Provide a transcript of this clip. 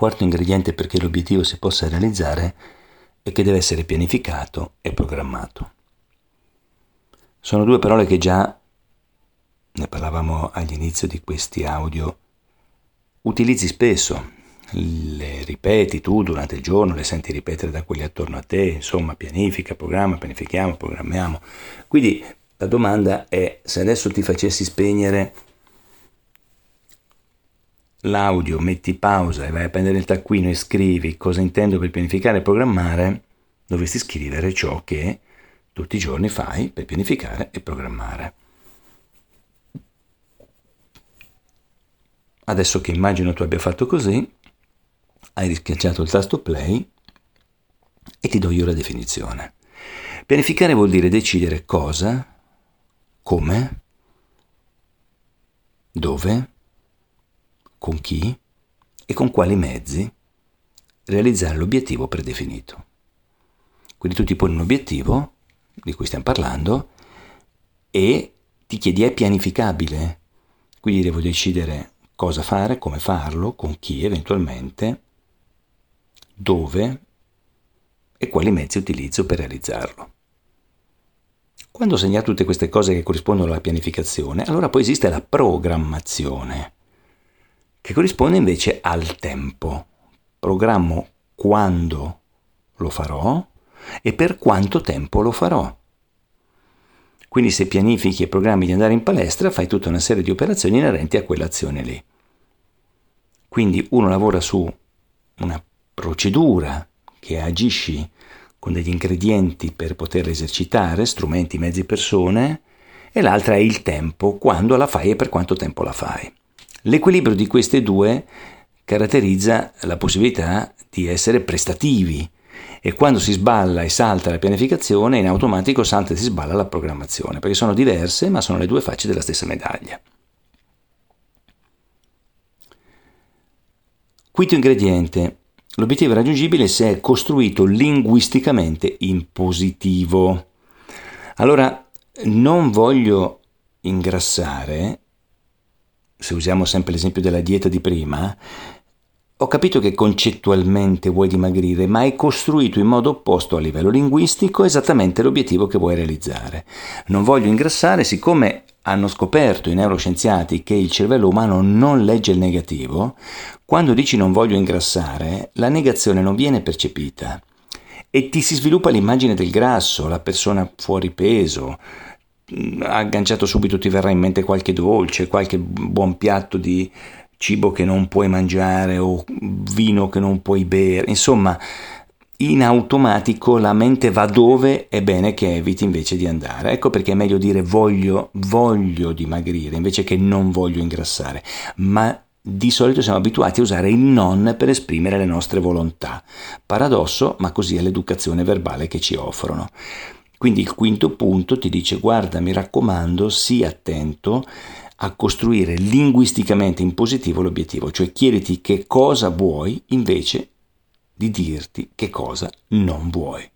quarto ingrediente perché l'obiettivo si possa realizzare è che deve essere pianificato e programmato. Sono due parole che già, ne parlavamo all'inizio di questi audio, utilizzi spesso, le ripeti tu durante il giorno, le senti ripetere da quelli attorno a te, insomma pianifica, programma, pianifichiamo, programmiamo. Quindi la domanda è se adesso ti facessi spegnere l'audio, metti pausa e vai a prendere il taccuino e scrivi cosa intendo per pianificare e programmare, dovresti scrivere ciò che tutti i giorni fai per pianificare e programmare. Adesso che immagino tu abbia fatto così, hai rischiacciato il tasto play e ti do io la definizione. Pianificare vuol dire decidere cosa, come, dove, con chi e con quali mezzi realizzare l'obiettivo predefinito. Quindi tu ti poni un obiettivo di cui stiamo parlando e ti chiedi è pianificabile, quindi devo decidere cosa fare, come farlo, con chi eventualmente, dove e quali mezzi utilizzo per realizzarlo. Quando ho segnato tutte queste cose che corrispondono alla pianificazione, allora poi esiste la programmazione che corrisponde invece al tempo. Programmo quando lo farò e per quanto tempo lo farò. Quindi se pianifichi e programmi di andare in palestra, fai tutta una serie di operazioni inerenti a quell'azione lì. Quindi uno lavora su una procedura che agisci con degli ingredienti per poterla esercitare, strumenti, mezzi, persone, e l'altra è il tempo, quando la fai e per quanto tempo la fai. L'equilibrio di queste due caratterizza la possibilità di essere prestativi e quando si sballa e salta la pianificazione in automatico salta e si sballa la programmazione perché sono diverse ma sono le due facce della stessa medaglia. Quinto ingrediente. L'obiettivo è raggiungibile se è costruito linguisticamente in positivo. Allora, non voglio ingrassare se usiamo sempre l'esempio della dieta di prima, ho capito che concettualmente vuoi dimagrire, ma hai costruito in modo opposto a livello linguistico esattamente l'obiettivo che vuoi realizzare. Non voglio ingrassare, siccome hanno scoperto i neuroscienziati che il cervello umano non legge il negativo, quando dici non voglio ingrassare, la negazione non viene percepita e ti si sviluppa l'immagine del grasso, la persona fuori peso, agganciato subito ti verrà in mente qualche dolce, qualche buon piatto di cibo che non puoi mangiare o vino che non puoi bere, insomma in automatico la mente va dove è bene che eviti invece di andare. Ecco perché è meglio dire voglio, voglio dimagrire invece che non voglio ingrassare, ma di solito siamo abituati a usare il non per esprimere le nostre volontà. Paradosso, ma così è l'educazione verbale che ci offrono. Quindi il quinto punto ti dice guarda, mi raccomando, sii attento a costruire linguisticamente in positivo l'obiettivo, cioè chiediti che cosa vuoi invece di dirti che cosa non vuoi.